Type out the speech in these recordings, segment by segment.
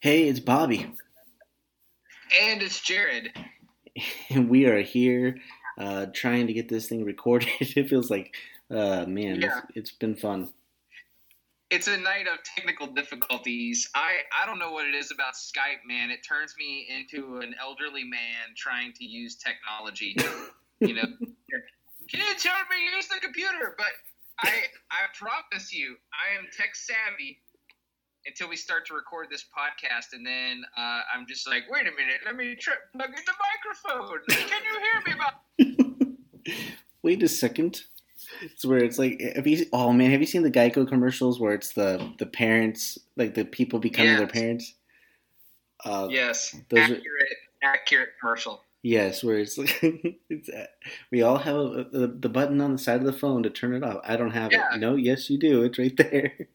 Hey, it's Bobby. And it's Jared. And we are here uh, trying to get this thing recorded. it feels like, uh, man, Yeah. it's, it's been fun. It's a night of technical difficulties. I, I don't know what it is about Skype, man. It turns me into an elderly man trying to use technology. you know, kids help me use the computer. But I I promise you, I am tech savvy until we start to record this podcast, and then uh, I'm just like, wait a minute, let me try, plug in the microphone. Can you hear me? Bob? Wait a second. It's where it's like, have you? Oh man, have you seen the Geico commercials where it's the the parents, like the people becoming their parents? Uh, Yes, Those are- accurate, accurate commercial. Yes, where it's like it's, uh, we all have a, the the button on the side of the phone to turn it off. I don't have Yeah. it. No, yes, you do. It's right there.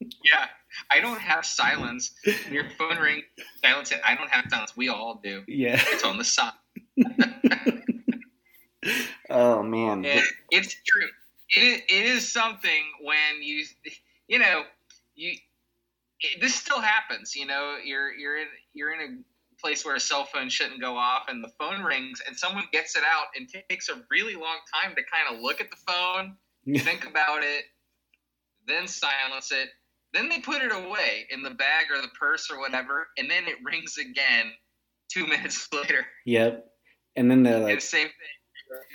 Yeah, I don't have silence. When your phone rings, silence it. I don't have silence. We all do. Yeah. It's on the side. Oh man. It's true. It is, it is something when you, you know, you. It, this still happens. You know, you're you're in you're in a place where a cell phone shouldn't go off, and the phone rings, and someone gets it out, and takes a really long time to kind of look at the phone, think about it, then silence it. Then they put it away in the bag or the purse or whatever, and then it rings again two minutes later. Yep. And then they're like, same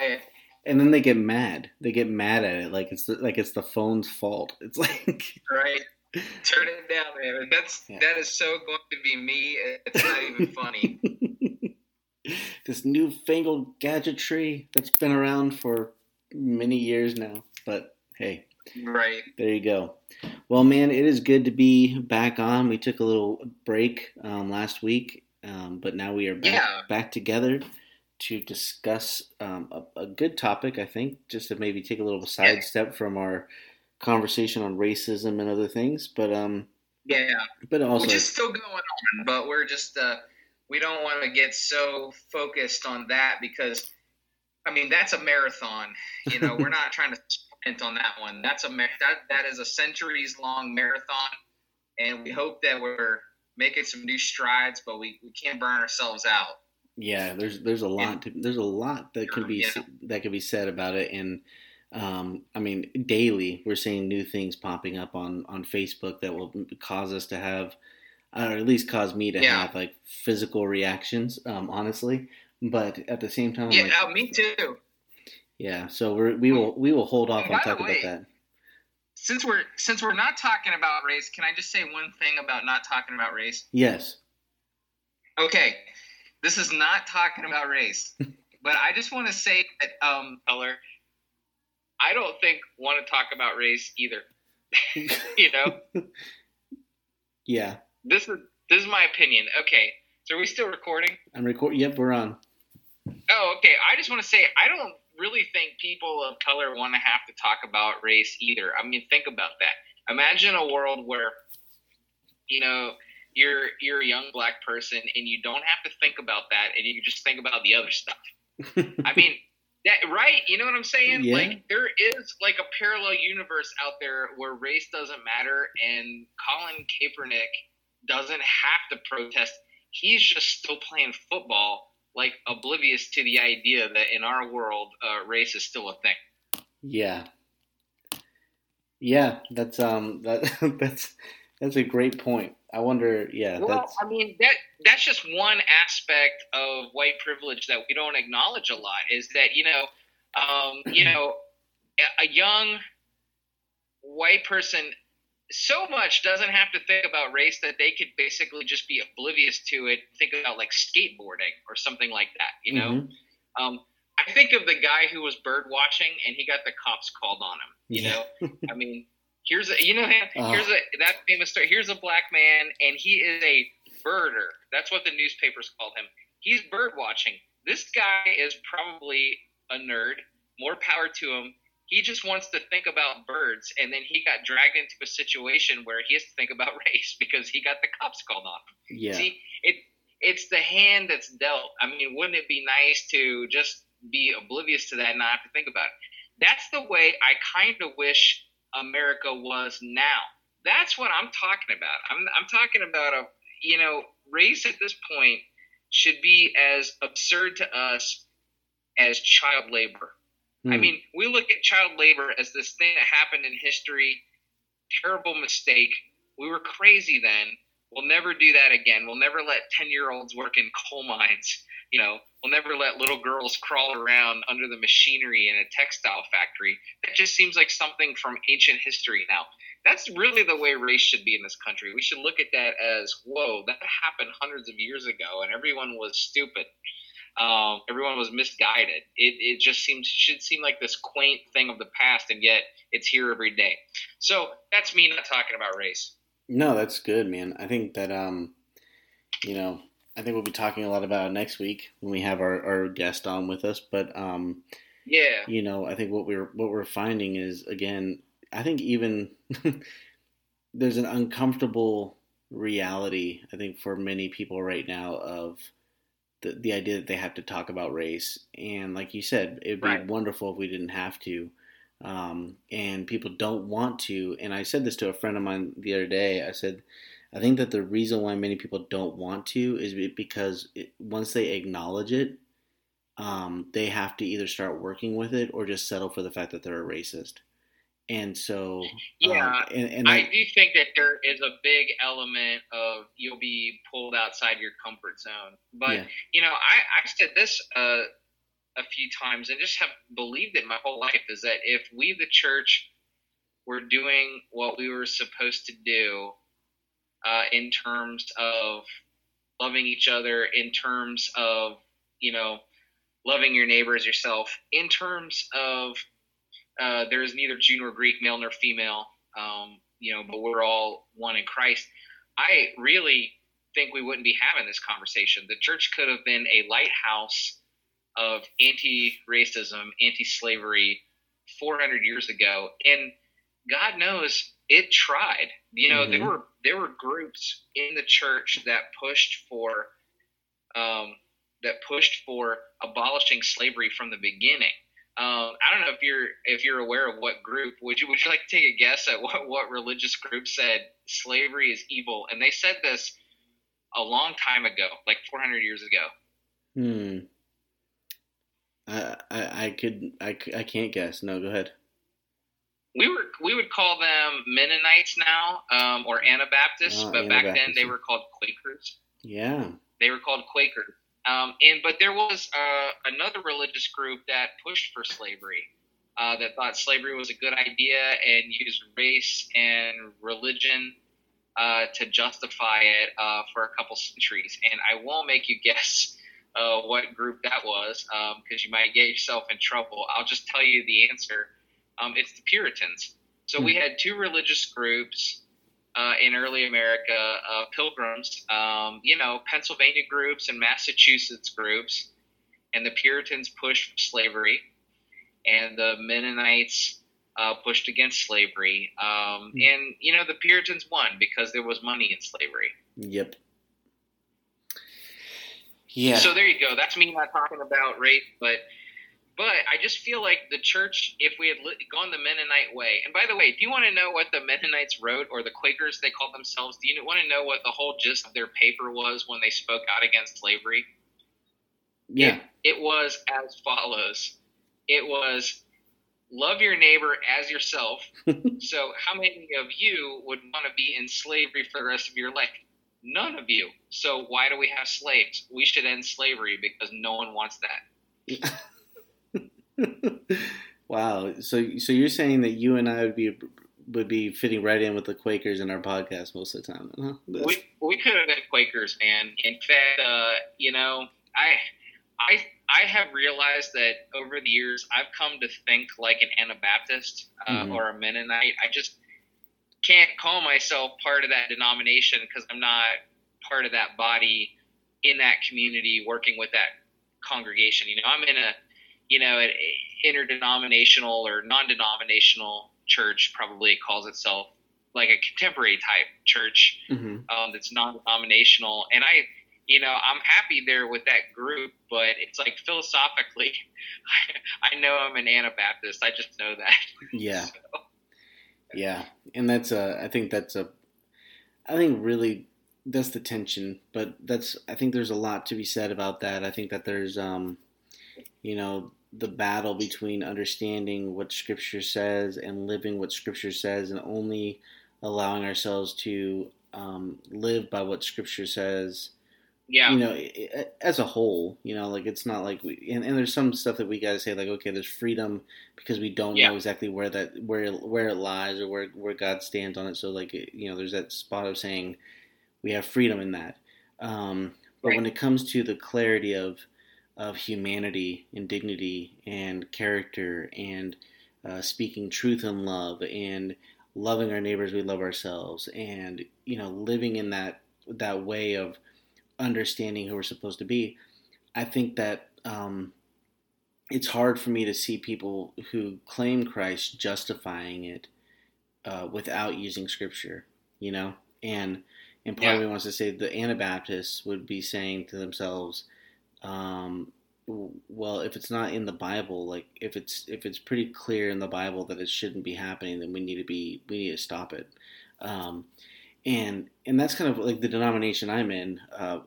thing. and then they get mad. They get mad at it, like it's the, like it's the phone's fault. It's like, Right. Turn it down, man. That's Yeah. that is so going to be me. It's not even funny. this newfangled gadgetry that's been around for many years now. But hey, right. There you go. Well, man, it is good to be back on. We took a little break um, last week, um, but now we are back, Yeah. back together to discuss um, a, a good topic, I think, just to maybe take a little sidestep from our conversation on racism and other things. But um, Yeah. but also, Which is still going on, but we're just uh we don't want to get so focused on that because I mean that's a marathon. You know, we're not trying to on that one. That's a that that is a centuries long marathon and we hope that we're making some new strides, but we, we can't burn ourselves out. yeah, there's there's a lot to, there's a lot that can be Yeah. that can be said about it, and um, I mean, daily we're seeing new things popping up on on Facebook that will cause us to have, or at least cause me to Yeah. have like physical reactions. Um, honestly, but at the same time, Yeah, like, uh, me too. Yeah. So we're, we will we will hold off And on by talking way- about that. Since we're since we're not talking about race, can I just say one thing about not talking about race? Yes. Okay, this is not talking about race, but I just want to say that um, color. I don't think want to talk about race either. you know, Yeah. this is this is my opinion. Okay, so are we still recording? I'm recording. Yep, we're on. Oh, okay. I just want to say I don't really think people of color want to have to talk about race either. I mean, think about that. Imagine a world where, you know, you're you're a young black person and you don't have to think about that, and you can just think about the other stuff. I mean, that right? You know what I'm saying? Yeah. Like there is like a parallel universe out there where race doesn't matter, and Colin Kaepernick doesn't have to protest. He's just still playing football, like oblivious to the idea that in our world, uh, race is still a thing. Yeah. Yeah, that's um that that's that's a great point. I wonder, yeah, Well, that's I mean that that's just one aspect of white privilege that we don't acknowledge a lot. Is that you know, um, you know, a- a young white person so much doesn't have to think about race that they could basically just be oblivious to it. Think about like skateboarding or something like that. You know, Mhm. um, I think of the guy who was bird watching and he got the cops called on him. You Yeah. know, I mean, here's a you know Ah. here's a that famous story. Here's a black man and he is a birder. That's what the newspapers called him. He's bird watching. This guy is probably a nerd. More power to him. He just wants to think about birds, and then he got dragged into a situation where he has to think about race because he got the cops called on him. yeah. See, it it's the hand that's dealt. I mean, wouldn't it be nice to just be oblivious to that and not have to think about it? That's the way I kind of wish America was now. That's what I'm talking about. I'm I'm talking about a you know, race at this point should be as absurd to us as child labor. Hmm. I mean, we look at child labor as this thing that happened in history, terrible mistake. We were crazy then. We'll never do that again. We'll never let 10 year olds work in coal mines. You know, we'll never let little girls crawl around under the machinery in a textile factory. That just seems like something from ancient history now. That's really the way race should be in this country. We should look at that as, whoa, that happened hundreds of years ago and everyone was stupid. Um, everyone was misguided. It, it just seems should seem like this quaint thing of the past, and yet it's here every day. So that's me not talking about race. No, that's good, man. I think that um, you know, I think we'll be talking a lot about next week when we have our, our guest on with us. But um, yeah, you know, I think what we're what we're finding is again, I think even there's an uncomfortable reality. I think for many people right now of the, the idea that they have to talk about race. And like you said, it'd be right. wonderful if we didn't have to. Um, and people don't want to. And I said this to a friend of mine the other day. I said, I think that the reason why many people don't want to is because it, once they acknowledge it, um, they have to either start working with it or just settle for the fact that they're a racist. And so, yeah, um, and, and I, I, do think that there is a big element of you'll be pulled outside your comfort zone. But yeah. you know, I I said this uh, a few times and just have believed it my whole life is that if we the church were doing what we were supposed to do uh, in terms of loving each other, in terms of you know loving your neighbor as yourself, in terms of uh, there is neither Jew nor Greek, male nor female, um, you know, but we're all one in Christ. I really think we wouldn't be having this conversation. The church could have been a lighthouse of anti-racism, anti-slavery 400 years ago, and God knows it tried. You know, mm-hmm. there were there were groups in the church that pushed for um, that pushed for abolishing slavery from the beginning. Um, I don't know if you're if you're aware of what group. Would you would you like to take a guess at what what religious group said slavery is evil? And they said this a long time ago, like 400 years ago. Hmm. I I, I could I, I can't guess. No, go ahead. We were we would call them Mennonites now, um, or Anabaptists, oh, but Anabaptists. back then they were called Quakers. Yeah. They were called Quakers. Um, and but there was uh, another religious group that pushed for slavery, uh, that thought slavery was a good idea and used race and religion uh, to justify it uh, for a couple centuries. And I won't make you guess uh, what group that was because um, you might get yourself in trouble. I'll just tell you the answer. Um, it's the Puritans. So we hmm. had two religious groups uh, in early America, uh, pilgrims, um, you know, Pennsylvania groups and Massachusetts groups, and the Puritans pushed for slavery, and the Mennonites uh, pushed against slavery. Um, mm. And, you know, the Puritans won because there was money in slavery. Yep. Yeah. So there you go. That's me not talking about rape, but but I just feel like the church, if we had gone the Mennonite way, and by the way, do you want to know what the Mennonites wrote, or the Quakers they called themselves? Do you want to know what the whole gist of their paper was when they spoke out against slavery? Yeah. It, it was as follows it was love your neighbor as yourself. so, how many of you would want to be in slavery for the rest of your life? None of you. So, why do we have slaves? We should end slavery because no one wants that. wow. So so you're saying that you and I would be would be fitting right in with the Quakers in our podcast most of the time. Huh? We we could have been Quakers, man. In fact, uh, you know, I I I have realized that over the years I've come to think like an Anabaptist uh, mm-hmm. or a Mennonite. I just can't call myself part of that denomination because I'm not part of that body in that community working with that congregation. You know, I'm in a you know, an interdenominational or non-denominational church probably calls itself like a contemporary type church mm-hmm. um, that's non-denominational. And I, you know, I'm happy there with that group, but it's like philosophically, I, I know I'm an Anabaptist. I just know that. Yeah. So. Yeah, and that's a. I think that's a. I think really that's the tension. But that's I think there's a lot to be said about that. I think that there's um, you know, the battle between understanding what Scripture says and living what Scripture says, and only allowing ourselves to um, live by what Scripture says. Yeah. You know, as a whole, you know, like it's not like we and, and there's some stuff that we got to say like, okay, there's freedom because we don't Yeah. know exactly where that where where it lies or where where God stands on it. So like, you know, there's that spot of saying we have freedom in that. Um, but Right. when it comes to the clarity of of humanity and dignity and character and uh, speaking truth and love and loving our neighbors we love ourselves and you know living in that that way of understanding who we're supposed to be i think that um, it's hard for me to see people who claim christ justifying it uh, without using scripture you know? And and part of me wants to say the anabaptists would be saying to themselves um, well if it's not in the bible like if it's if it's pretty clear in the bible that it shouldn't be happening then we need to be we need to stop it. Um, and and that's kind of like the denomination i'm in uh,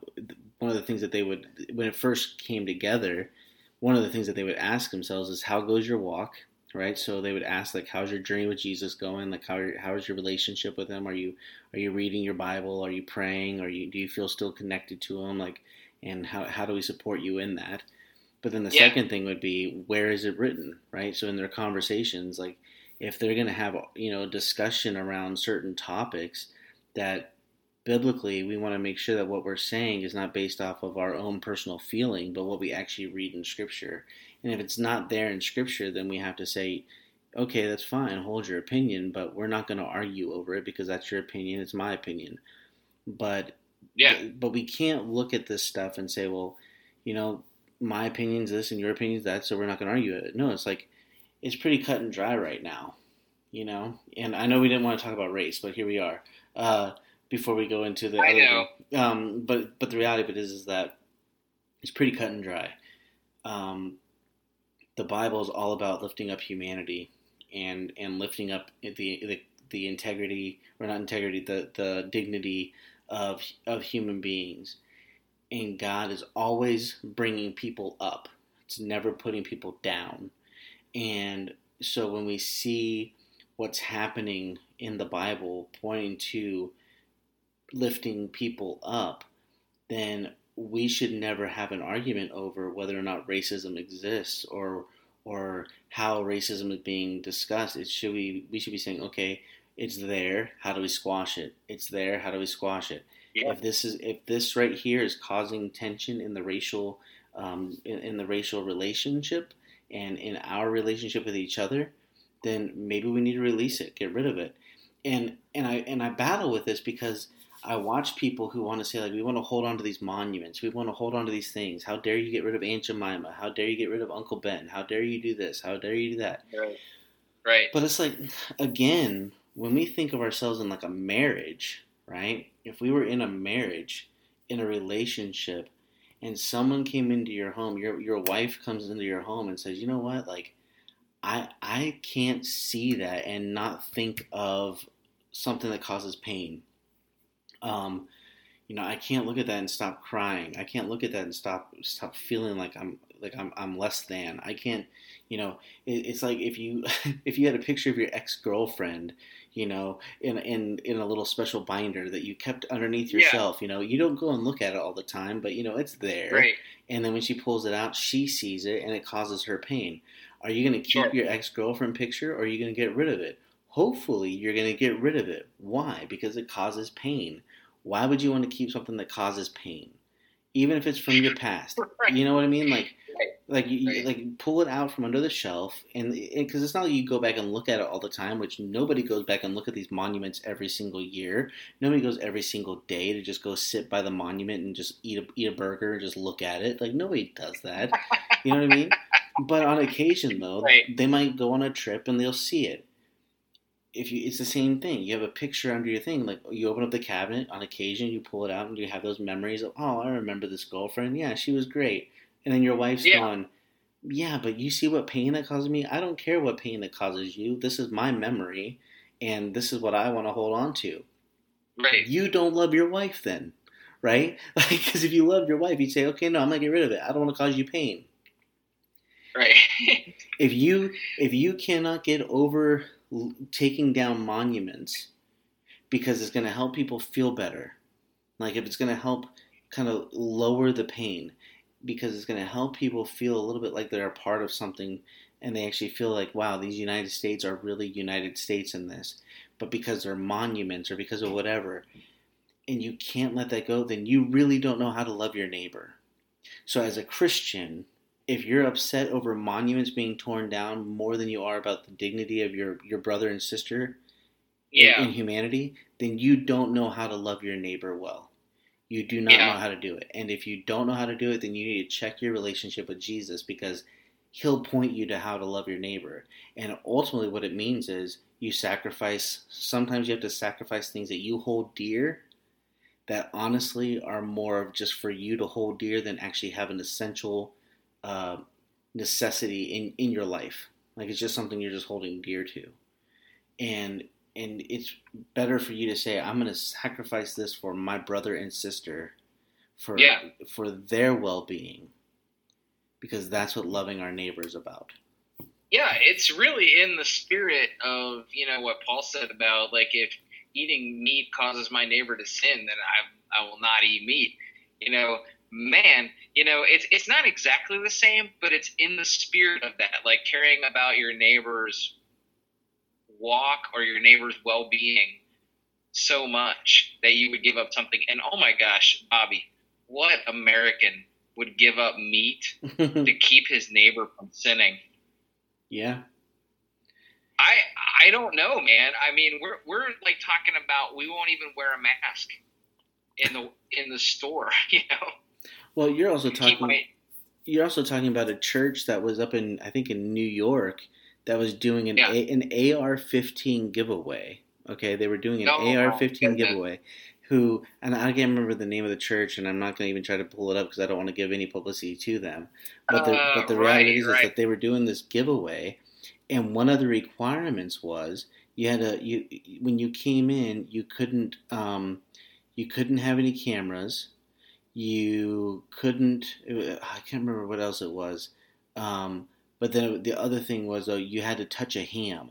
one of the things that they would when it first came together one of the things that they would ask themselves is how goes your walk? Right? So they would ask like how's your journey with jesus going? Like how how is your relationship with him? Are you are you reading your bible? Are you praying? Are you do you feel still connected to him? Like and how, how do we support you in that? But then the Yeah. second thing would be where is it written right? So in their conversations like if they're going to have you know discussion around certain topics that biblically we want to make sure that what we're saying is not based off of our own personal feeling but what we actually read in scripture. And if it's not there in scripture then we have to say okay that's fine hold your opinion but we're not going to argue over it because that's your opinion it's my opinion. But Yeah. but we can't look at this stuff and say well you know my opinion's this and your opinion's that so we're not going to argue it no it's like it's pretty cut and dry right now you know and i know we didn't want to talk about race but here we are uh, before we go into the I other know. thing. um, but but the reality of it is is that it's pretty cut and dry um, the bible is all about lifting up humanity and and lifting up the the, the integrity or not integrity the the dignity of of human beings. And god is always bringing people up. It's never putting people down. And so when we see what's happening in the bible pointing to lifting people up then we should never have an argument over whether or not racism exists or or how racism is being discussed. It should we we should be saying, okay, it's there. How do we squash it? It's there. How do we squash it? Yeah. If this is if this right here is causing tension in the racial um, in, in the racial relationship and in our relationship with each other, then maybe we need to release it, get rid of it. And and I and I battle with this because I watch people who want to say like we want to hold on to these monuments, we want to hold on to these things. How dare you get rid of Aunt Jemima? How dare you get rid of Uncle Ben? How dare you do this? How dare you do that? Right. Right. But it's like again, when we think of ourselves in like a marriage, right? If we were in a marriage, in a relationship, and someone came into your home, your your wife comes into your home and says, "You know what? Like I I can't see that and not think of something that causes pain." Um you know, I can't look at that and stop crying. I can't look at that and stop stop feeling like I'm like I'm I'm less than. I can't, you know, it, it's like if you if you had a picture of your ex girlfriend, you know, in in in a little special binder that you kept underneath Yeah. yourself. You know, you don't go and look at it all the time, but you know it's there. Right. And then when she pulls it out, she sees it and it causes her pain. Are you going to keep your ex girlfriend picture or are you going to get rid of it? Hopefully, you're going to get rid of it. Why? Because it causes pain. Why would you want to keep something that causes pain? Even if it's from your past. You know what I mean? Like. Like you, you- like pull it out from under the shelf, and because it's not like you go back and look at it all the time, which nobody goes back and look at these monuments every single year. Nobody goes every single day to just go sit by the monument and just eat a eat a burger and just look at it. Like nobody does that. You know what I mean? But on occasion, though, Right. they might go on a trip and they'll see it. If you, it's the same thing. You have a picture under your thing. Like you open up the cabinet on occasion, you pull it out, and you have those memories of, oh, I remember this girlfriend. Yeah, she was great. And then your wife's Yeah. gone. Yeah, but you see what pain that causes me. I don't care what pain that causes you. This is my memory, and this is what I want to hold on to. Right. You don't love your wife then, right? Like, because if you love your wife, you'd say, okay, no, I'm gonna get rid of it. I don't want to cause you pain. Right. if you if you cannot get over taking down monuments because it's going to help people feel better like if it's going to help kind of lower the pain because it's going to help people feel a little bit like they're a part of something and they actually feel like wow these united states are really united states in this but because they're monuments or because of whatever and you can't let that go then you really don't know how to love your neighbor so as a christian if you're upset over monuments being torn down more than you are about the dignity of your, your brother and sister yeah. in, in humanity, then you don't know how to love your neighbor well. You do not Yeah. know how to do it. And if you don't know how to do it, then you need to check your relationship with Jesus because he'll point you to how to love your neighbor. And ultimately, what it means is you sacrifice, sometimes you have to sacrifice things that you hold dear that honestly are more of just for you to hold dear than actually have an essential uh, necessity in, in your life. Like it's just something you're just holding dear to. And and it's better for you to say, I'm gonna sacrifice this for my brother and sister for Yeah. for their well being. Because that's what loving our neighbor is about. Yeah, it's really in the spirit of you know what Paul said about like if eating meat causes my neighbor to sin, then I I will not eat meat. You know, man, you know it's it's not exactly the same, but it's in the spirit of that, like caring about your neighbor's walk or your neighbor's well being so much that you would give up something. And oh my gosh, Bobby, what American would give up meat to keep his neighbor from sinning? yeah. I I don't know, man. I mean, we're we're like talking about we won't even wear a mask in the in the store, you know. Well, you're also talking. might- You're also talking about a church that was up in, I think, in New York, that was doing an Yeah. a, an AR-15 giveaway. Okay, they were doing an my AR-15 goodness. giveaway. Who and I can't remember the name of the church, and I'm not going to even try to pull it up because I don't want to give any publicity to them. But the Uh, but the right, reality is, right. is that they were doing this giveaway, and one of the requirements was you had a you when you came in, you couldn't um, you couldn't have any cameras you couldn't i can't remember what else it was um, but then the other thing was though you had to touch a ham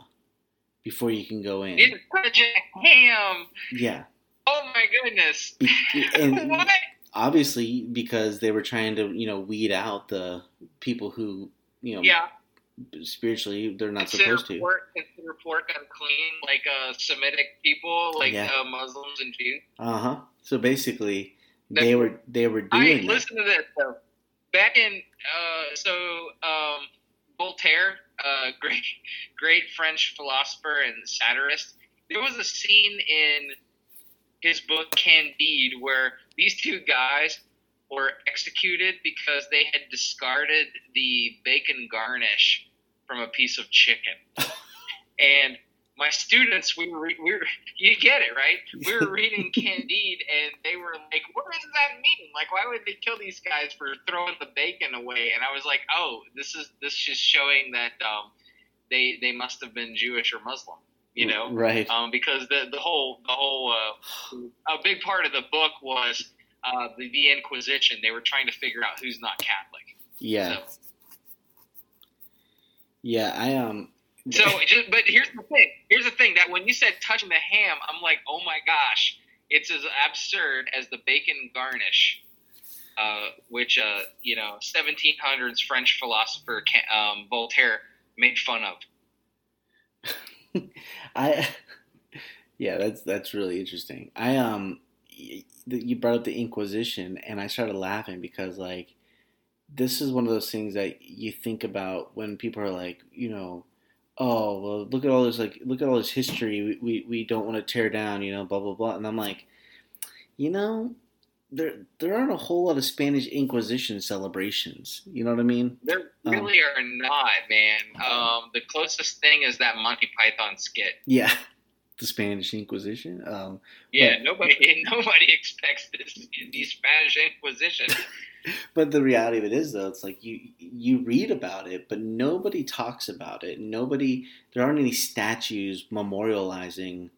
before you can go in It's such a ham. yeah Oh my goodness. Be- and what? obviously because they were trying to you know weed out the people who you know Yeah. spiritually they're not Consider supposed to pork, consider pork unclean, like uh, Semitic people, like Yeah. uh, Muslims and Jews. uh-huh so basically That's- they were they were doing that. listen to this though. Back in uh, so um, Voltaire, uh, great great French philosopher and satirist. There was a scene in his book Candide where these two guys were executed because they had discarded the bacon garnish from a piece of chicken. and my students, we were, we were, you get it, right? We were reading Candide, and they were like, "What does that mean? Like, why would they kill these guys for throwing the bacon away?" And I was like, "Oh, this is this is just showing that um, they they must have been Jewish or Muslim, you know." right um, because the the whole the whole uh, a big part of the book was uh, the, the Inquisition. They were trying to figure out who's not Catholic. yeah So, yeah i um so just, but here's the thing. Here's the thing that when you said touching the ham, I'm like, oh my gosh, it's as absurd as the bacon garnish, uh, which uh, you know 1700s French philosopher um, Voltaire made fun of. I yeah, that's that's really interesting. I um, you brought up the Inquisition, and I started laughing because like this is one of those things that you think about when people are like, you know, oh well, look at all this like look at all this history we we, we don't want to tear down, you know, blah blah blah, and I'm like, you know. There, there aren't a whole lot of Spanish Inquisition celebrations. You know what I mean? There Um, really are not, man. Um, the closest thing is that Monty Python skit. Yeah, the Spanish Inquisition. Um, Yeah, But- nobody nobody expects this the Spanish Inquisition. But the reality of it is, though, it's like you you read about it, but nobody talks about it. Nobody, there aren't any statues memorializing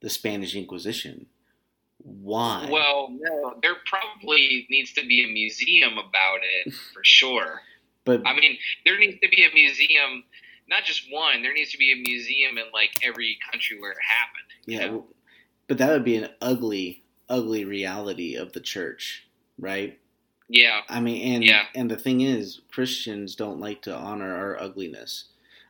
the Spanish Inquisition. Why? Well, no, there probably needs to be a museum about it for sure. but I mean, there needs to be a museum, not just one. There needs to be a museum in like every country where it happened. yeah, know? but that would be an ugly, ugly reality of the church, right? Yeah, I mean, and Yeah. and the thing is, Christians don't like to honor our ugliness.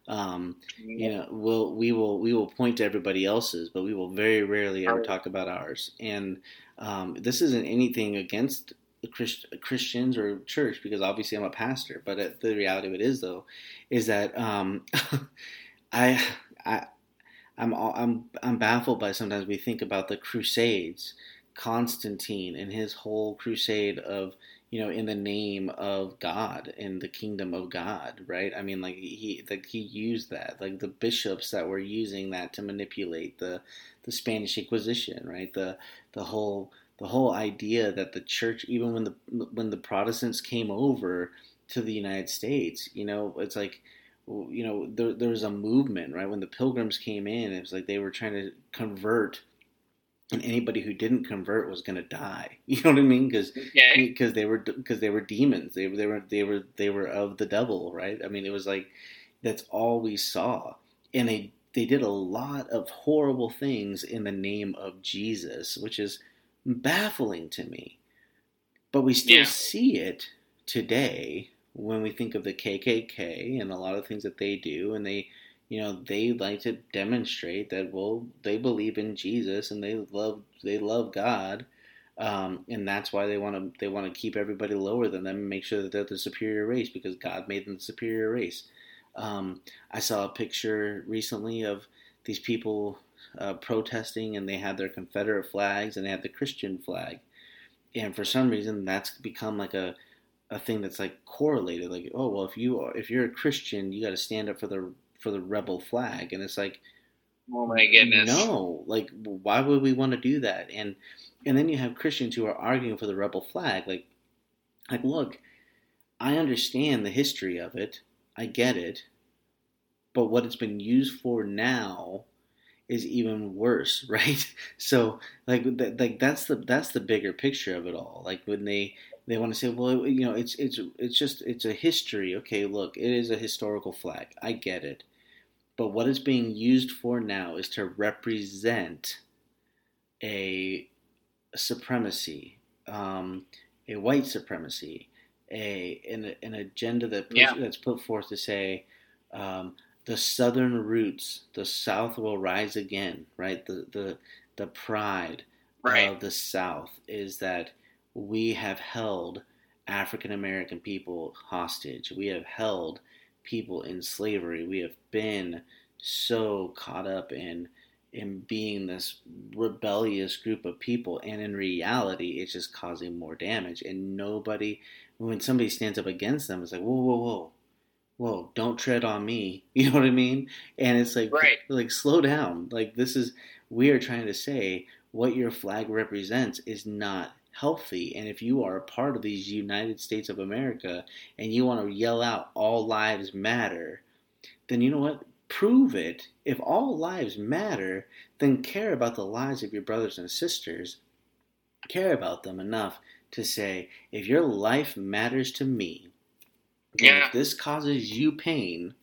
Um, you know, we'll we will we will point to everybody else's, but we will very rarely ever talk about ours. And um, this isn't anything against Christ, Christians or church because obviously I'm a pastor. But it, the reality of it is, though, is that um, I I I'm all- I'm I'm baffled by sometimes we think about the Crusades, Constantine and his whole crusade of you know in the name of God in the kingdom of God, right? I mean, like he like he used that, like the bishops that were using that to manipulate the the Spanish Inquisition, right? The the whole the whole idea that the church, even when the when the Protestants came over to the United States, you know, it's like you know there, there was a movement right when the pilgrims came in it was like they were trying to convert and anybody who didn't convert was going to die. You know what i mean? Because okay. because they were because they were demons. They, they were they were they were of the devil right? I mean it was like that's all we saw. And they they did a lot of horrible things in the name of jesus which is baffling to me. But we still Yeah. see it today when we think of the kkk and a lot of things that they do and they you know they like to demonstrate that well they believe in jesus and they love they love god um, and that's why they want to they want to keep everybody lower than them and make sure that they're the superior race because God made them the superior race. Um, I saw a picture recently of these people uh, protesting, and they had their Confederate flags and they had the Christian flag, and for some reason that's become like a a thing that's like correlated. Like, oh well, if you are if you're a Christian, you got to stand up for the for the rebel flag, and it's like Oh my goodness. no, like why would we want to do that? And and then you have Christians who are arguing for the rebel flag. Like, like look, I understand the history of it. I get it. But what it's been used for now is even worse, right? So like th- like that's the that's the bigger picture of it all. Like when they they want to say, well, you know, it's it's it's just it's a history. Okay, look, it is a historical flag. I get it. But what it's being used for now is to represent a supremacy, um, a white supremacy, a an, an agenda that puts, Yeah. that's put forth to say um, the southern roots, the South will rise again. Right, the the the pride Right. of the South is that we have held African American people hostage. We have held people in slavery. We have been so caught up in in being this rebellious group of people and in reality it's just causing more damage. And nobody when somebody stands up against them it's like whoa whoa whoa. Whoa don't tread on me. You know what i mean? And it's like Right. like slow down. Like this is we are trying to say what your flag represents is not healthy. And if you are a part of these united states of america and you want to yell out all lives matter then you know what? Prove it. If all lives matter then care about the lives of your brothers and sisters. Care about them enough to say if your life matters to me Yeah. if this causes you pain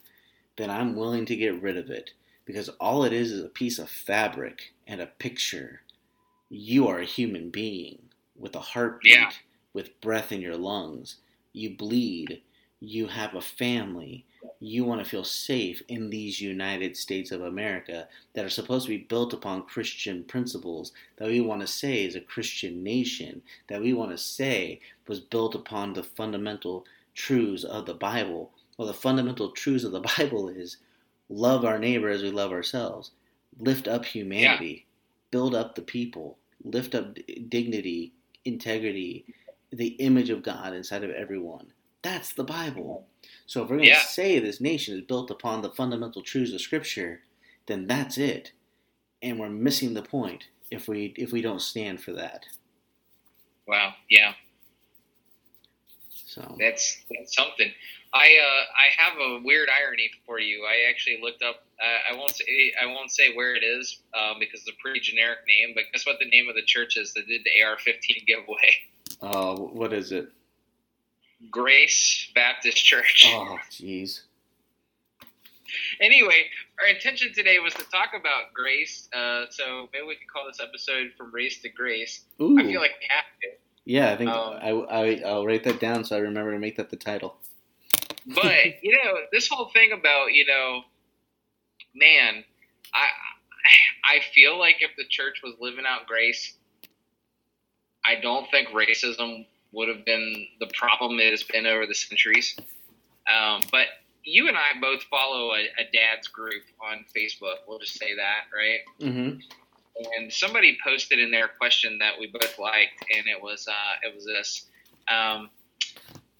then i'm willing to get rid of it. Because all it is is a piece of fabric and a picture. You are a human being with a heartbeat Yeah. with breath in your lungs. You bleed. You have a family. You want to feel safe in these United States of America that are supposed to be built upon Christian principles, that we want to say is a Christian nation, that we want to say was built upon the fundamental truths of the Bible. Well, the fundamental truths of the Bible is love our neighbor as we love ourselves, lift up humanity, build up the people, lift up d- dignity, integrity, the image of God inside of everyone. That's the Bible. So if we're going to Yeah. say this nation is built upon the fundamental truths of Scripture, then that's it, and we're missing the point if we if we don't stand for that. Wow. Yeah. So That's that's something. I uh, I have a weird irony for you. I actually looked up. Uh, I won't say I won't say where it is um, because it's a pretty generic name. But guess what the name of the church is that did the AR-15 giveaway? Uh, what is it? Grace Baptist Church. Oh, jeez. anyway, our intention today was to talk about grace. Uh, so maybe we could call this episode "From Race to Grace." Ooh. I feel like we have to. Yeah, I think Um, I, I I'll write that down so I remember to make that the title. But you know, this whole thing about you know, man, I I feel like if the church was living out grace, I don't think racism would have been the problem it has been over the centuries. Um, but you and I both follow a, a dad's group on Facebook. We'll just say that, right? Mm-hmm. and somebody posted in there a question that we both liked, and it was uh, it was this. Um,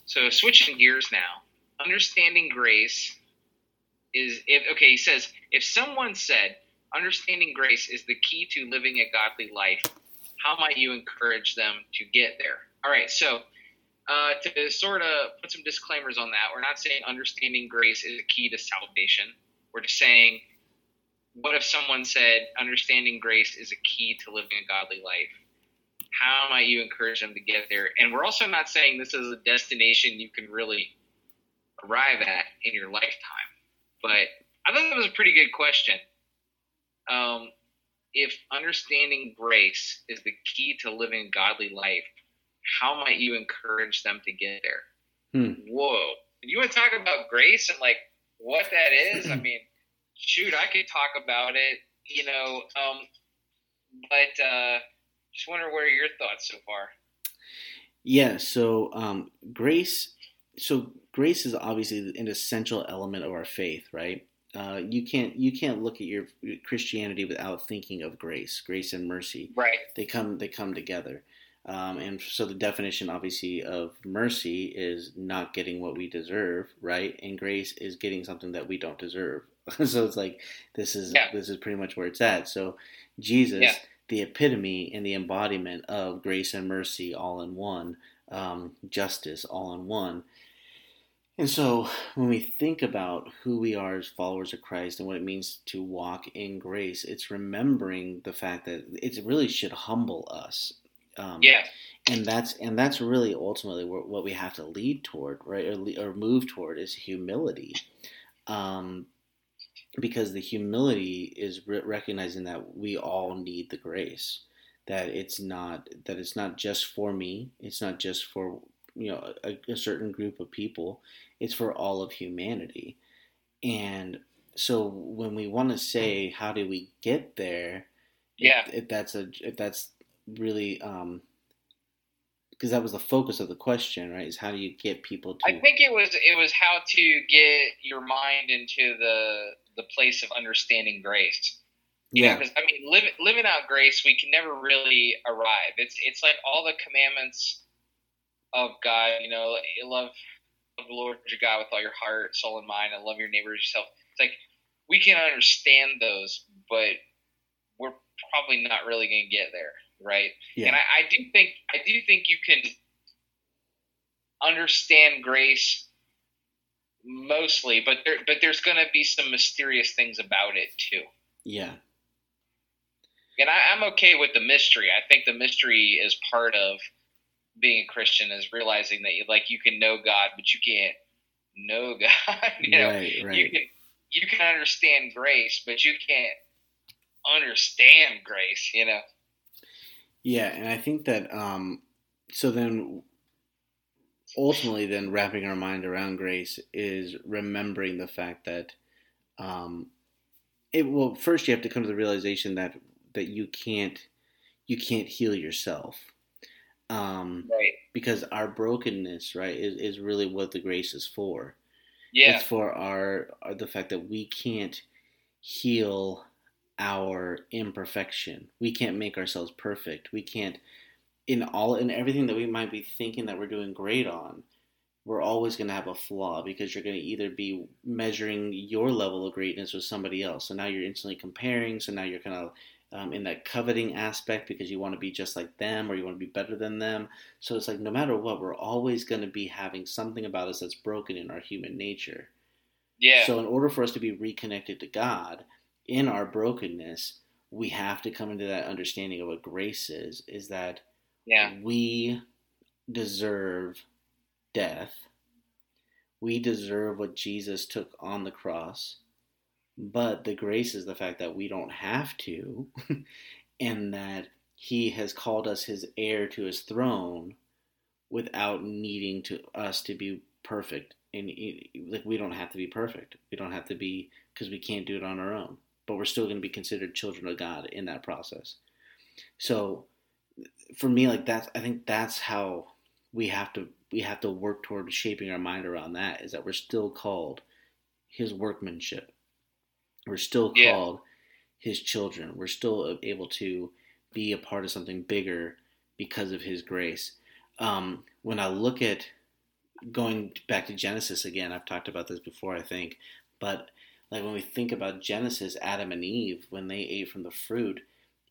so switching gears now, understanding grace is if okay. He says if someone said understanding grace is the key to living a godly life, how might you encourage them to get there? All right, so. Uh, to sort of put some disclaimers on that, we're not saying understanding grace is a key to salvation. We're just saying what if someone said understanding grace is a key to living a godly life? How might you encourage them to get there? And we're also not saying this is a destination you can really arrive at in your lifetime. But I thought that was a pretty good question. Um, if understanding grace is the key to living a godly life, how might you encourage them to get there? Hmm. Whoa. You want to talk about grace and like what that is? I mean, shoot, I could talk about it, you know, um, but uh, just wonder what are your thoughts so far? Yeah. So um, grace. So grace is obviously an essential element of our faith, right? Uh, you can't you can't look at your Christianity without thinking of grace, grace and mercy. Right. They come they come together. Um, and so the definition, obviously, of mercy is not getting what we deserve, right? And grace is getting something that we don't deserve. so it's like this is Yeah. this is pretty much where it's at. So Jesus, Yeah. the epitome and the embodiment of grace and mercy all in one, um, justice all in one. And so when we think about who we are as followers of Christ and what it means to walk in grace, it's remembering the fact that it really should humble us. Um, Yeah. and that's and that's really ultimately what we have to lead toward, right, or, or move toward is humility, um, because the humility is re- recognizing that we all need the grace, that it's not that it's not just for me, it's not just for you know a, a certain group of people, it's for all of humanity, and so when we want to say how do we get there, Yeah. if, if that's a if that's really um because that was the focus of the question right is how do you get people to I think it was it was how to get your mind into the the place of understanding grace. You yeah 'cause, I mean, live, living out grace, we can never really arrive. It's it's like all the commandments of God. You know, you love the Lord your God with all your heart, soul, and mind, and love your neighbor as yourself. It's like we can understand those, but we're probably not really going to get there, right? yeah And I, I do think I do think you can understand grace mostly, but there but there's going to be some mysterious things about it too. yeah And I, I'm okay with the mystery. I think the mystery is part of being a Christian is realizing that you like you can know God, but you can't know God. you know, right you can you can understand grace, but you can't understand grace. You know. yeah and i think that um so then ultimately then wrapping our mind around grace is remembering the fact that um it well first you have to come to the realization that that you can't you can't heal yourself um Right. because our brokenness right is, is really what the grace is for Yeah. It's for our, our the fact that we can't heal our imperfection. We can't make ourselves perfect. We can't in all in everything that we might be thinking that we're doing great on. We're always going to have a flaw because you're going to either be measuring your level of greatness with somebody else. So now you're instantly comparing. So now you're kind of um, in that coveting aspect because you want to be just like them or you want to be better than them. So it's like no matter what, we're always going to be having something about us that's broken in our human nature. Yeah. So in order for us to be reconnected to God in our brokenness, we have to come into that understanding of what grace is. Is that yeah. we deserve death. We deserve what Jesus took on the cross but the grace is the fact that we don't have to, and that He has called us His heir to His throne without needing to us to be perfect. And like we don't have to be perfect. We don't have to be because we can't do it on our own. But we're still going to be considered children of God in that process. So, for me, like that's I think that's how we have to we have to work toward shaping our mind around that. Is that we're still called His workmanship we're still called yeah. his children. We're still able to be a part of something bigger because of his grace. Um, when I look at going back to Genesis again, I've talked about this before, I think, but like when we think about Genesis, Adam and Eve, when they ate from the fruit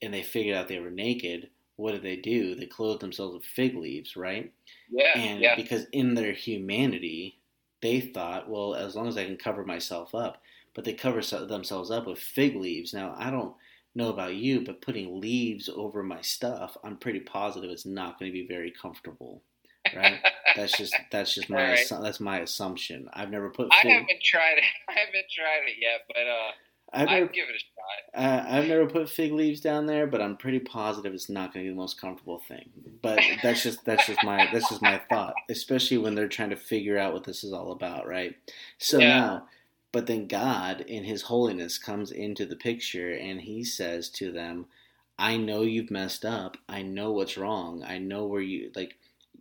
and they figured out they were naked, what did they do? They clothed themselves with fig leaves, right? Yeah. And yeah. because in their humanity, they thought, well, as long as I can cover myself up, but they cover themselves up with fig leaves. Now, I don't know about you, but putting leaves over my stuff, I'm pretty positive it's not going to be very comfortable. Right? that's just that's just my right. assu- that's my assumption. I've never put. Fig- I haven't tried it. I haven't tried it yet, but uh. I've never, I'd give it a shot. Uh, I've never put fig leaves down there, but I'm pretty positive it's not going to be the most comfortable thing. But that's just that's just my that's just my thought, especially when they're trying to figure out what this is all about, right? So yeah. now but then God, in His holiness, comes into the picture and He says to them, I know you've messed up. I know what's wrong. I know where you, like,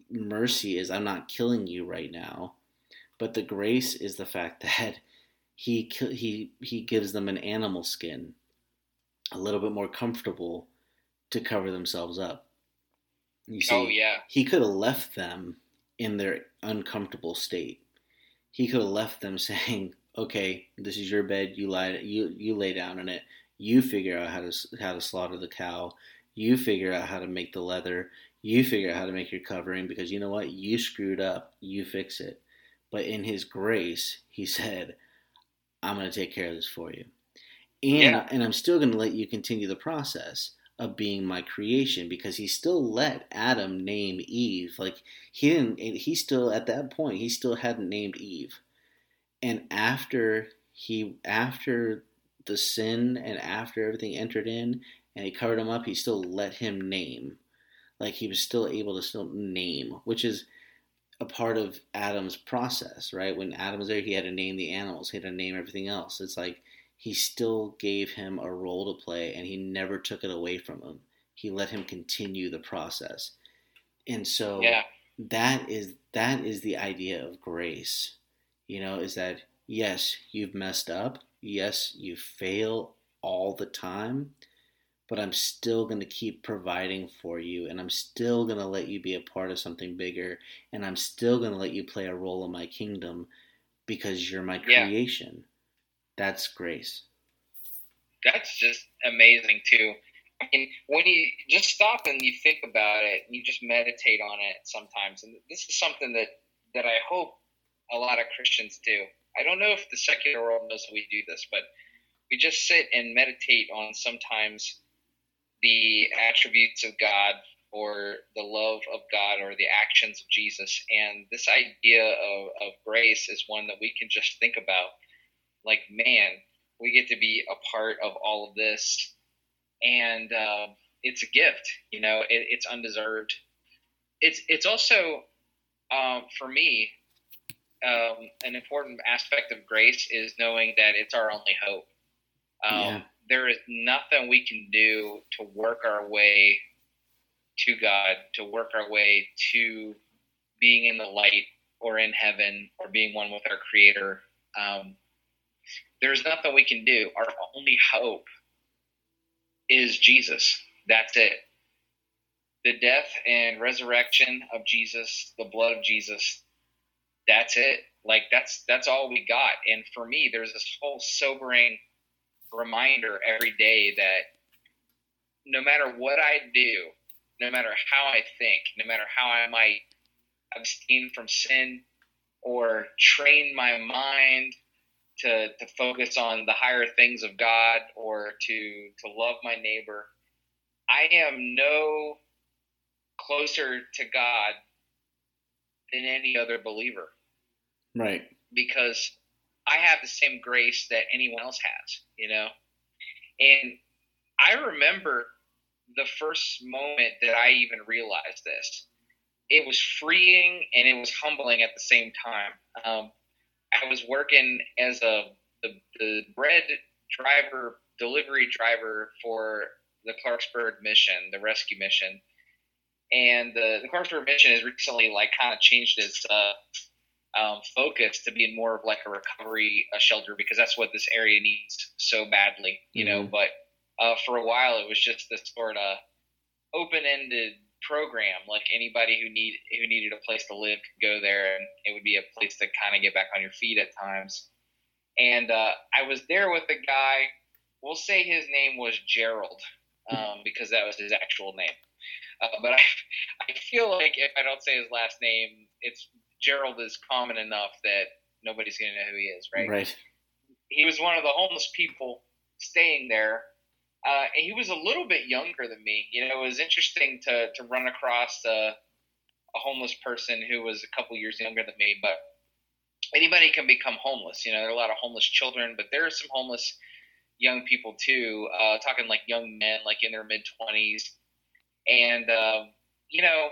mercy is I'm not killing you right now. But the grace is the fact that He, he, he gives them an animal skin, a little bit more comfortable to cover themselves up. You see, oh, yeah. He could have left them in their uncomfortable state. He could have left them saying, okay, this is your bed. You lie. You you lay down in it. You figure out how to how to slaughter the cow. You figure out how to make the leather. You figure out how to make your covering because you know what? You screwed up. You fix it. But in His grace, He said, "I'm going to take care of this for you." And yeah. and I'm still going to let you continue the process of being my creation because he still let Adam name Eve. Like he didn't. He still at that point he still hadn't named Eve and after he after the sin and after everything entered in and he covered him up he still let him name. Like he was still able to still name which is a part of adam's process right? When adam was there he had to name the animals. He had to name everything else. It's like he still gave him a role to play and he never took it away from him. He let him continue the process. And so yeah. that is that is the idea of grace you know, is that yes, you've messed up. Yes, you fail all the time, but I'm still going to keep providing for you and I'm still going to let you be a part of something bigger and I'm still going to let you play a role in my kingdom because you're my creation. Yeah. That's grace. That's just amazing too. I mean, when you just stop and you think about it, you just meditate on it sometimes, and this is something that that I hope a lot of Christians do. I don't know if the secular world knows we do this, but we just sit and meditate on sometimes the attributes of God or the love of God or the actions of Jesus. And this idea of, of grace is one that we can just think about like, man, we get to be a part of all of this. And uh, it's a gift, you know, it, it's undeserved. It's, it's also, uh, for me, um, an important aspect of grace is knowing that it's our only hope. Um, yeah. There is nothing we can do to work our way to God, to work our way to being in the light or in heaven or being one with our Creator. Um, there's nothing we can do. Our only hope is Jesus. That's it. The death and resurrection of Jesus, the blood of Jesus, that's it. Like that's that's all we got. And for me, there's this whole sobering reminder every day that no matter what I do, no matter how I think, no matter how I might abstain from sin or train my mind to, to focus on the higher things of God or to, to love my neighbor, I am no closer to God than any other believer. Right. Because I have the same grace that anyone else has, you know? And I remember the first moment that I even realized this. It was freeing and it was humbling at the same time. Um, I was working as a the, the bread driver, delivery driver for the Clarksburg mission, the rescue mission, and the, the Clarksburg mission has recently like kind of changed its uh, um, focus to being more of like a recovery a shelter because that's what this area needs so badly, you mm-hmm. know. But uh, for a while, it was just this sort of open-ended program. Like anybody who need who needed a place to live could go there, and it would be a place to kind of get back on your feet at times. And uh, I was there with a guy. We'll say his name was Gerald um, because that was his actual name. Uh, but I, I feel like if I don't say his last name, it's Gerald is common enough that nobody's going to know who he is, right? Right. He was one of the homeless people staying there uh, he was a little bit younger than me. You know, it was interesting to to run across a, a homeless person who was a couple years younger than me. But anybody can become homeless. You know, there are a lot of homeless children, but there are some homeless young people too. Uh, talking like young men, like in their mid twenties, and uh, you know,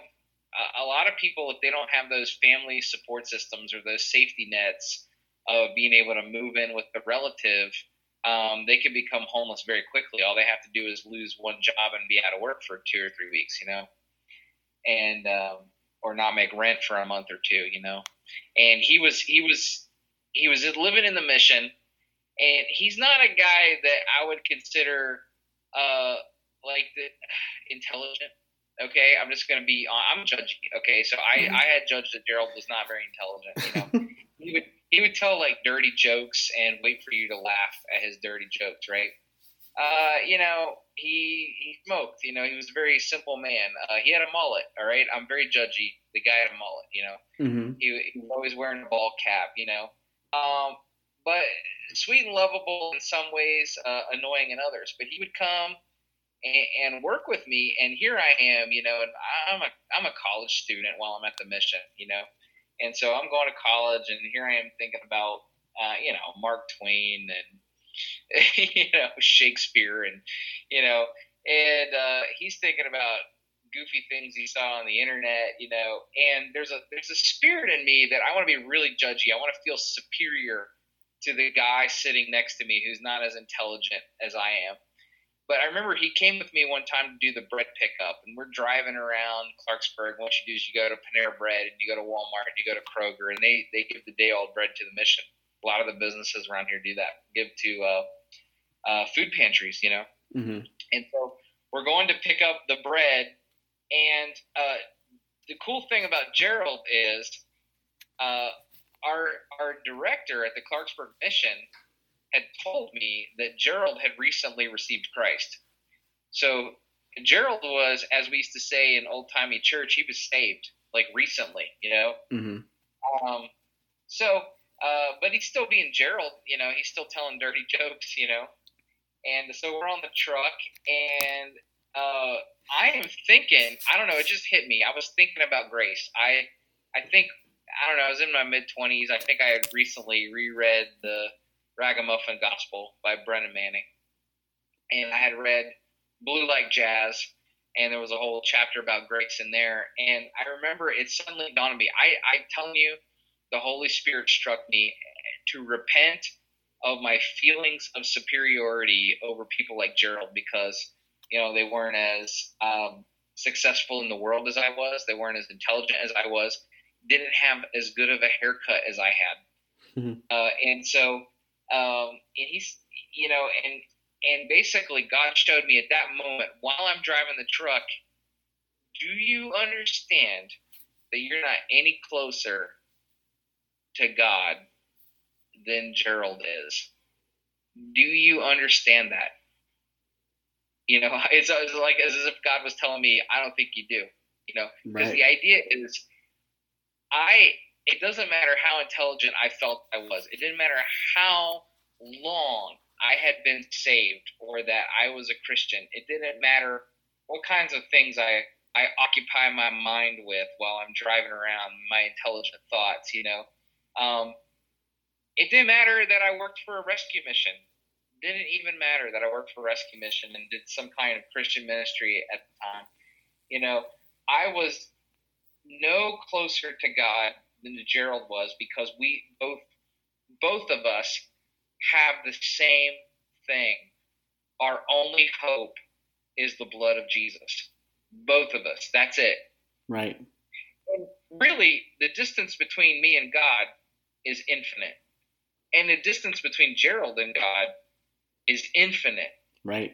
a, lot of people if they don't have those family support systems or those safety nets of being able to move in with a relative um, they can become homeless very quickly. All they have to do is lose one job and be out of work for two or three weeks, you know, and um, or not make rent for a month or two, you know. And he was he was he was living in the mission, and he's not a guy that I would consider uh, like the, intelligent. Okay, I'm just gonna be on I'm judgy. Okay, so I mm-hmm. I had judged that Gerald was not very intelligent. You know, he would he would tell like dirty jokes and wait for you to laugh at his dirty jokes, right? Uh, you know, he he smoked. You know, he was a very simple man. Uh, he had a mullet. All right, I'm very judgy. The guy had a mullet. You know, mm-hmm. he, he was always wearing a ball cap. You know, um, but sweet and lovable in some ways, uh, annoying in others. But he would come and, work with me, and here I am. You know, and I'm a I'm a college student while I'm at the mission. You know and so I'm going to college, and here I am thinking about, uh, you know, Mark Twain and, you know, Shakespeare, and, you know, and uh, he's thinking about goofy things he saw on the internet, you know, and there's a there's a spirit in me that I want to be really judgy. I want to feel superior to the guy sitting next to me who's not as intelligent as I am. But I remember he came with me one time to do the bread pickup, and we're driving around Clarksburg. What you do is you go to Panera Bread, and you go to Walmart, and you go to Kroger, and they they give the day old bread to the mission. A lot of the businesses around here do that. Give to uh, uh, food pantries, you know. Mm-hmm. And so we're going to pick up the bread, and uh, the cool thing about Gerald is uh, our our director at the Clarksburg mission had told me that Gerald had recently received Christ. So Gerald was, as we used to say in old timey church, he was saved like recently, you know. Mm-hmm. Um, so, uh, but he's still being Gerald, you know. He's still telling dirty jokes, you know. And so we're on the truck, and uh, I am thinking, I don't know, it just hit me. I was thinking about grace. I, I think, I don't know, I was in my mid twenties. I think I had recently reread the Ragamuffin Gospel by Brennan Manning. And I had read Blue Like Jazz, and there was a whole chapter about grace in there. And I remember it suddenly dawned on me. I, I'm telling you, the Holy Spirit struck me to repent of my feelings of superiority over people like Gerald because, you know, they weren't as um, successful in the world as I was, they weren't as intelligent as I was, didn't have as good of a haircut as I had. Mm-hmm. Uh, and so um, and he's, you know, and and basically God showed me at that moment while I'm driving the truck, do you understand that you're not any closer to God than Gerald is? Do you understand that? You know, it's, it's like as if God was telling me, I don't think you do. You know, because Right. the idea is, I. It doesn't matter how intelligent I felt I was. It didn't matter how long I had been saved or that I was a Christian. It didn't matter what kinds of things I I occupy my mind with while I'm driving around, my intelligent thoughts, you know. Um, it didn't matter that I worked for a rescue mission. It didn't even matter that I worked for a rescue mission and did some kind of Christian ministry at the time. You know, I was no closer to God than Gerald was because we both both of us have the same thing. Our only hope is the blood of Jesus. Both of us. That's it. Right. And really, the distance between me and God is infinite. And the distance between Gerald and God is infinite. Right.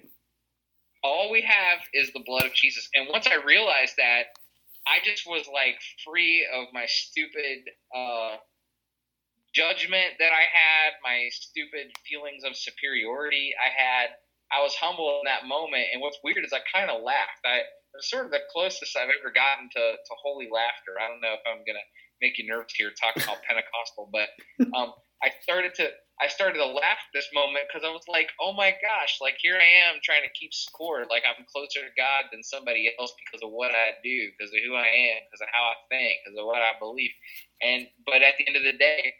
All we have is the blood of Jesus. And once I realized that, I just was like free of my stupid uh, judgment that I had, my stupid feelings of superiority I had. I was humble in that moment. And what's weird is I kind of laughed. I it was sort of the closest I've ever gotten to, to holy laughter. I don't know if I'm gonna make you nervous here talking about Pentecostal, but um, I started to I started to laugh at this moment because I was like, oh my gosh, like here I am trying to keep score, like I'm closer to God than somebody else because of what I do, because of who I am, because of how I think, because of what I believe. And but at the end of the day,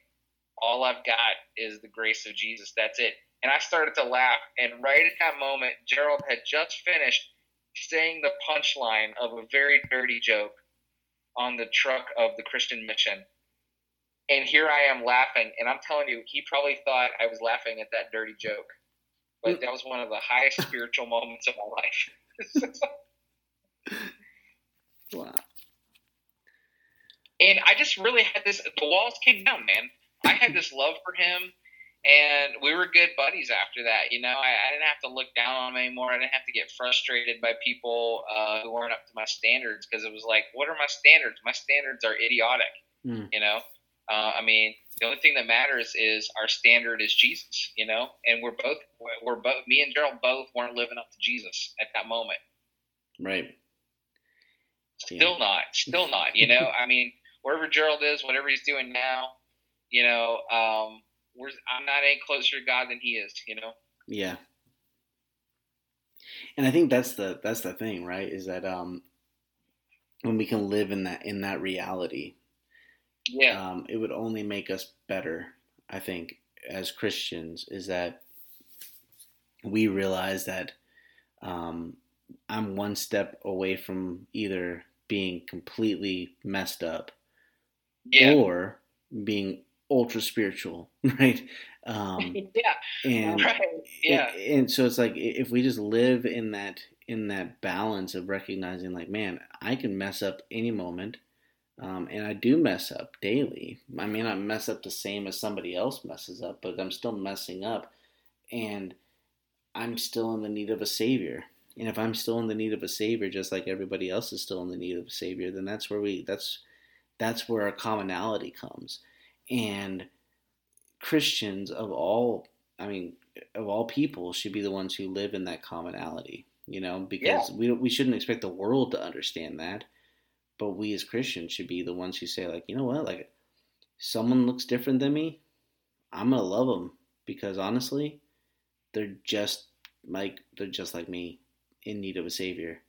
all I've got is the grace of Jesus. That's it. And I started to laugh, and right at that moment, Gerald had just finished saying the punchline of a very dirty joke on the truck of the Christian mission. And here I am laughing, and I'm telling you, he probably thought I was laughing at that dirty joke. But that was one of the highest spiritual moments of my life. Wow. and I just really had this. The walls came down, man. I had this love for him, and we were good buddies after that. You know, I, I didn't have to look down on him anymore. I didn't have to get frustrated by people uh, who weren't up to my standards because it was like, what are my standards? My standards are idiotic. Mm. You know, uh, I mean, the only thing that matters is our standard is Jesus. You know, and we're both we're both me and Gerald both weren't living up to Jesus at that moment. Right. Still not. Still not. You know, I mean, wherever Gerald is, whatever he's doing now, you know, um, we're, I'm not any closer to God than he is. You know. Yeah. And I think that's the that's the thing, right? Is that um when we can live in that in that reality, Yeah. um, it would only make us better, I think, as Christians, is that we realize that um, I'm one step away from either being completely messed up yeah. or being ultra spiritual, right? Um, yeah. and Right. Yeah. and, and so it's like if we just live in that in that balance of recognizing like man i can mess up any moment um, and i do mess up daily. I may not mess up the same as somebody else messes up but i'm still messing up and i'm still in the need of a savior. And if i'm still in the need of a savior just like everybody else is still in the need of a savior then that's where we that's that's where our commonality comes. And christians of all i mean of all people should be the ones who live in that commonality you know because we we shouldn't expect the world to understand that but we as christians should be the ones who say like you know what? Like someone looks different than me i'm gonna love them because honestly they're just like they're just like me in need of a savior.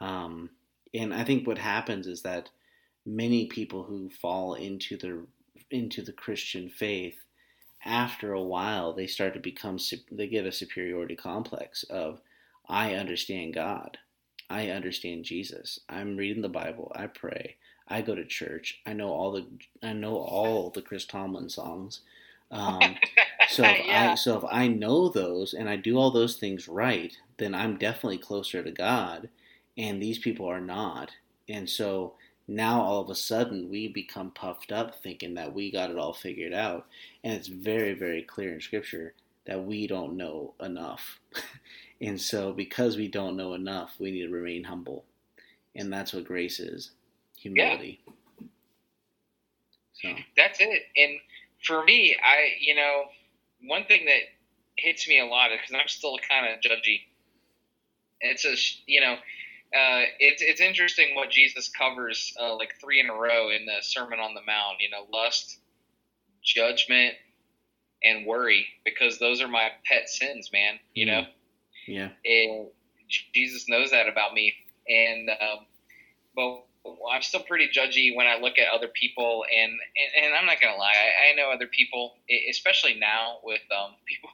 Um, and i think what happens is that many people who fall into the into the christian faith after a while they start to become they get a superiority complex of i understand god i understand jesus. I'm reading the bible. I pray. I go to church. I know all the i know all the chris tomlin songs. Um, so if yeah. i so if i know those and i do all those things right then i'm definitely closer to god and these people are not. And so now all of a sudden we become puffed up thinking that we got it all figured out. And it's very very clear in scripture that we don't know enough. And so because we don't know enough we need to remain humble. And that's what grace is humility. So. That's it. And for me, I, you know, one thing that hits me a lot is because I'm still kind of judgy. It's a you know, uh, it's it's interesting what Jesus covers uh, like three in a row in the Sermon on the Mount. You know, lust, judgment, and worry, because those are my pet sins, man. You know. Yeah. And Jesus knows that about me, and um, but I'm still pretty judgy when I look at other people, and and, and I'm not gonna lie, I, I, know other people, especially now with um, people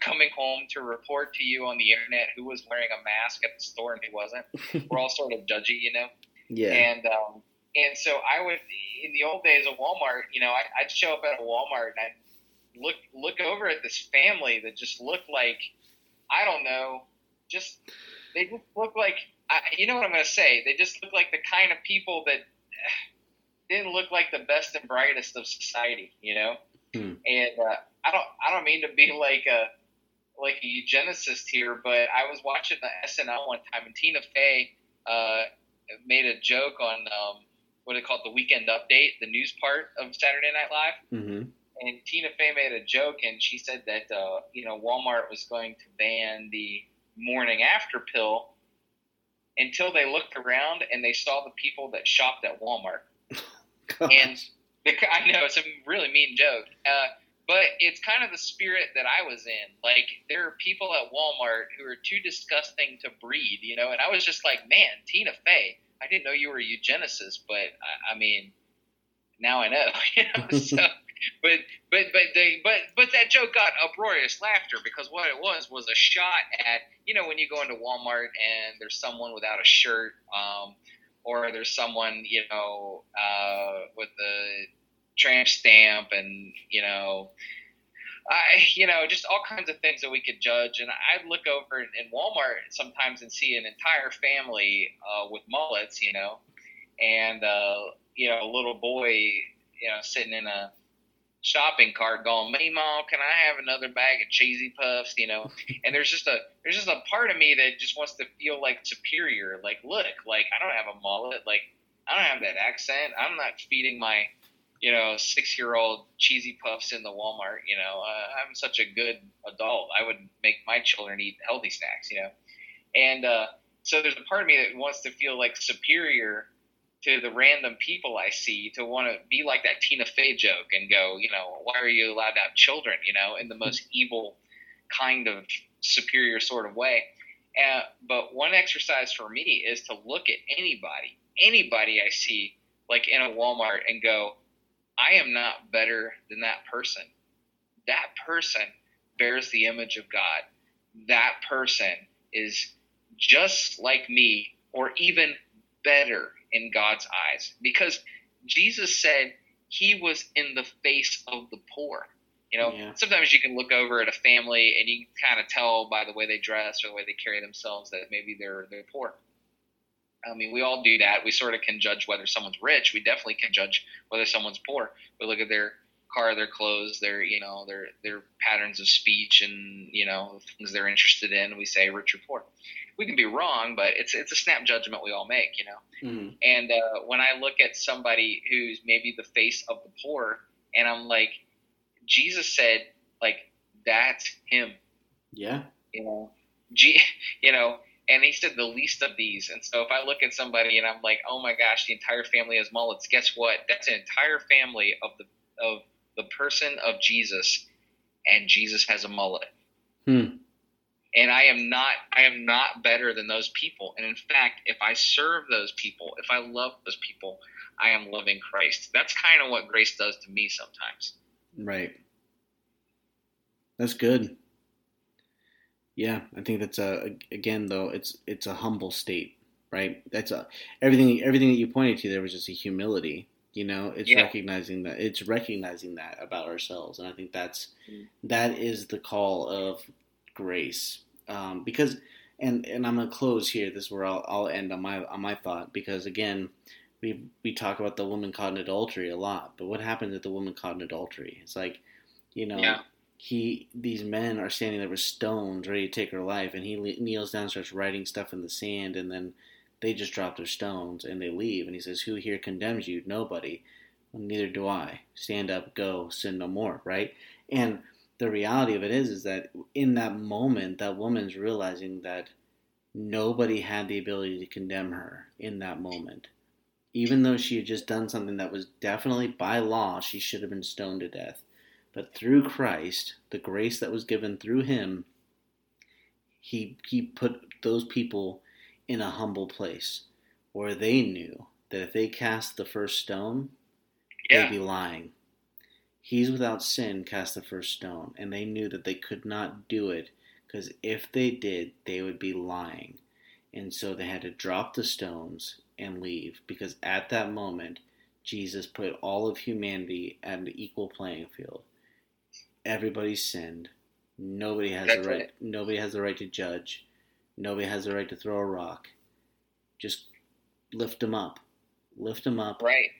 coming home to report to you on the internet who was wearing a mask at the store and who wasn't. We're all sort of judgy, you know. Yeah. And um, and so I would in the old days of Walmart, you know, I, I'd show up at a Walmart and I'd look look over at this family that just looked like I don't know, just they just look like I, you know what I'm going to say. They just look like the kind of people that didn't look like the best and brightest of society, you know. Hmm. And uh, I don't I don't mean to be like a like a eugenicist here, but I was watching the SNL one time, and Tina Fey uh, made a joke on um, what they call it, the Weekend Update, the news part of Saturday Night Live. Mm-hmm. And Tina Fey made a joke, and she said that uh, you know Walmart was going to ban the morning after pill until they looked around and they saw the people that shopped at Walmart. and I know it's a really mean joke, uh, but it's kind of the spirit that I was in. Like there are people at Walmart who are too disgusting to breed, you know. And I was just like, man, Tina Fey, I didn't know you were a eugenicist, but I, I mean, now I know. You know, so but but but they but but that joke got uproarious laughter because what it was was a shot at you know when you go into Walmart and there's someone without a shirt, um, or there's someone you know uh, with the tramp stamp and you know. I, you know, just all kinds of things that we could judge. And I'd look over in Walmart sometimes and see an entire family uh, with mullets, you know, and uh, you know, a little boy, you know, sitting in a shopping cart going, "Hey, can I have another bag of cheesy puffs?" You know, and there's just a there's just a part of me that just wants to feel like superior. Like, look, like I don't have a mullet, like I don't have that accent. I'm not feeding my you know six year old cheesy puffs in the Walmart. You know, uh, I'm such a good adult. I would make my children eat healthy snacks. You know, and uh, so there's a part of me that wants to feel like superior to the random people I see to want to be like that Tina Fey joke and go, you know, why are you allowed to have children? You know, in the most evil kind of superior sort of way. Uh, but one exercise for me is to look at anybody, anybody I see, like in a Walmart, and go, I am not better than that person. That person bears the image of God. That person is just like me, or even better in God's eyes because Jesus said he was in the face of the poor. You know, yeah. sometimes you can look over at a family and you can kind of tell by the way they dress or the way they carry themselves that maybe they're they're poor. I mean, we all do that. We sort of can judge whether someone's rich. We definitely can judge whether someone's poor. We look at their car, their clothes, their you know their their patterns of speech, and you know things they're interested in. We say rich or poor we can be wrong, but it's it's a snap judgment we all make, you know. Mm-hmm. And uh, when I look at somebody who's maybe the face of the poor, and I'm like, Jesus said, like that's him. Yeah. You know, G, you know, and he said the least of these. And so if I look at somebody and I'm like, oh my gosh, the entire family has mullets. Guess what? That's an entire family of the of the person of Jesus, and Jesus has a mullet. Hmm and I am not I am not better than those people. And in fact, if I serve those people, if I love those people, I am loving Christ. That's kind of what grace does to me sometimes. Right. That's good. Yeah, I think that's a again though it's it's a humble state, right? That's a everything everything that you pointed to there was just a humility. You know, it's yeah. recognizing that it's recognizing that about ourselves, and I think that's mm. that is the call of grace um, because and and I'm gonna close here. This is where I'll, I'll end on my on my thought because again, we we talk about the woman caught in adultery a lot, but what happens if the woman caught in adultery? It's like, you know, yeah. he these men are standing there with stones ready to take her life, and he kneels down, starts writing stuff in the sand, and then they just drop their stones and they leave. And he says, "Who here condemns you? Nobody. Well, neither do I. Stand up, go, sin no more." Right? And the reality of it is is that in that moment that woman's realizing that nobody had the ability to condemn her in that moment. Even though she had just done something that was definitely by law, she should have been stoned to death. But through Christ, the grace that was given through him, he, he put those people in a humble place where they knew that if they cast the first stone, Yeah. they'd be lying. He's without sin cast the first stone, and they knew that they could not do it because if they did, they would be lying. And so they had to drop the stones and leave because at that moment, Jesus put all of humanity at an equal playing field. Everybody sinned. Nobody has That's the right. right. Nobody has the right to judge. Nobody has the right to throw a rock. Just lift them up. Lift them up Right.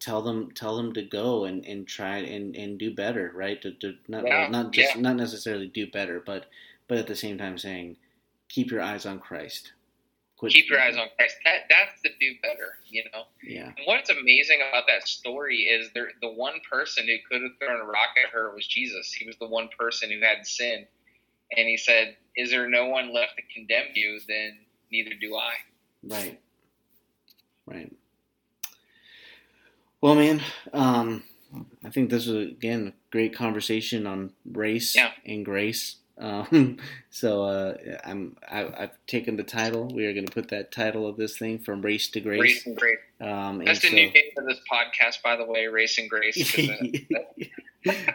tell them tell them to go and, and try and, and do better right to, to not Yeah, not just yeah. not necessarily do better but but at the same time saying keep your eyes on christ Quit- Keep your eyes on Christ. That that's the do better, you know. yeah And what's amazing about that story is there the one person who could have thrown a rock at her was Jesus. He was the one person who had sinned. And he said, Is there no one left to condemn you? Then neither do I. right right well man um i think this was again a great conversation on race Yeah. and grace um, so uh, I'm I, I've taken the title. We are going to put that title of this thing from race to grace. Race and grace. Um, and That's the so- new name of this podcast, by the way, Race and Grace.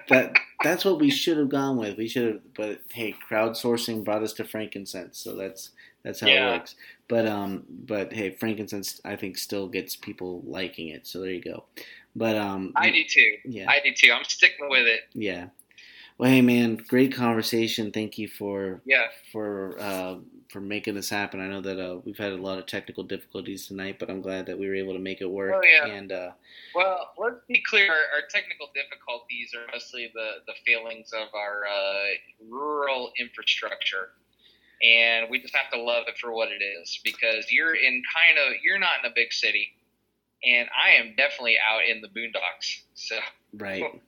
that that's what we should have gone with. We should have, but hey, crowdsourcing brought us to frankincense, so that's that's how Yeah. it works. But um, but hey, frankincense I think still gets people liking it. So there you go. But um, I do too. yeah, I do too. I'm sticking with it. yeah. Well, hey man, great conversation. Thank you for Yeah. for uh, for making this happen. I know that uh, we've had a lot of technical difficulties tonight, but I'm glad that we were able to make it work. Oh, yeah. And uh, Well, let's be clear. Our, our technical difficulties are mostly the, the failings of our uh, rural infrastructure. And we just have to love it for what it is because you're in kind of, you're not in a big city. And I am definitely out in the boondocks. So right,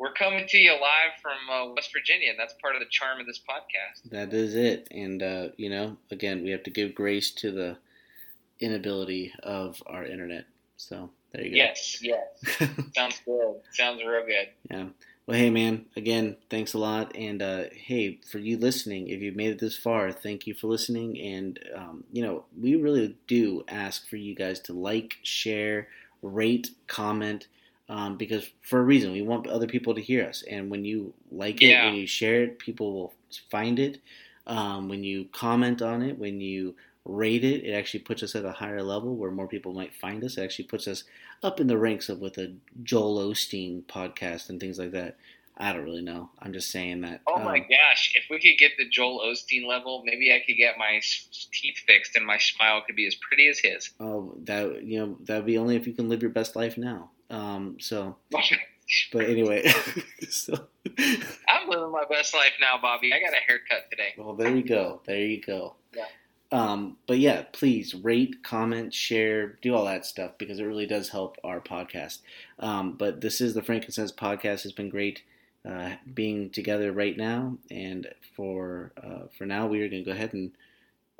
we're coming to you live from uh, West Virginia. And that's part of the charm of this podcast. that is it. And uh, you know, again, we have to give grace to the inability of our internet. So there you go. Yes, yes. Sounds good. Sounds real good. Yeah. Well, hey, man, again, thanks a lot. And uh, hey, for you listening, if you've made it this far, thank you for listening. And, um, you know, we really do ask for you guys to like, share, rate, comment, um, because for a reason, we want other people to hear us. And when you like it, Yeah. when you share it, people will find it. Um, when you comment on it, when you rate it, it actually puts us at a higher level where more people might find us. It actually puts us up in the ranks of with a Joel Osteen podcast and things like that. I don't really know. I'm just saying that. Oh my um, gosh! If we could get the Joel Osteen level, maybe I could get my teeth fixed and my smile could be as pretty as his. Oh, that you know that'd be only if you can live your best life now. Um. So, but anyway, so I'm living my best life now, Bobby. I got a haircut today. well, there you go. There you go. Yeah. Um. But yeah, please rate, comment, share, do all that stuff because it really does help our podcast. Um. But this is the Frankincense podcast. It's been great. Uh, being together right now, and for uh, for now, we are going to go ahead and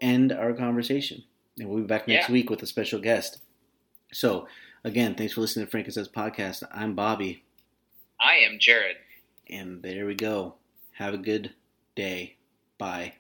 end our conversation, and we'll be back next Yeah. week with a special guest. So, again, thanks for listening to Frankincense podcast. I'm Bobby, I am Jared. and there we go. Have a good day. Bye.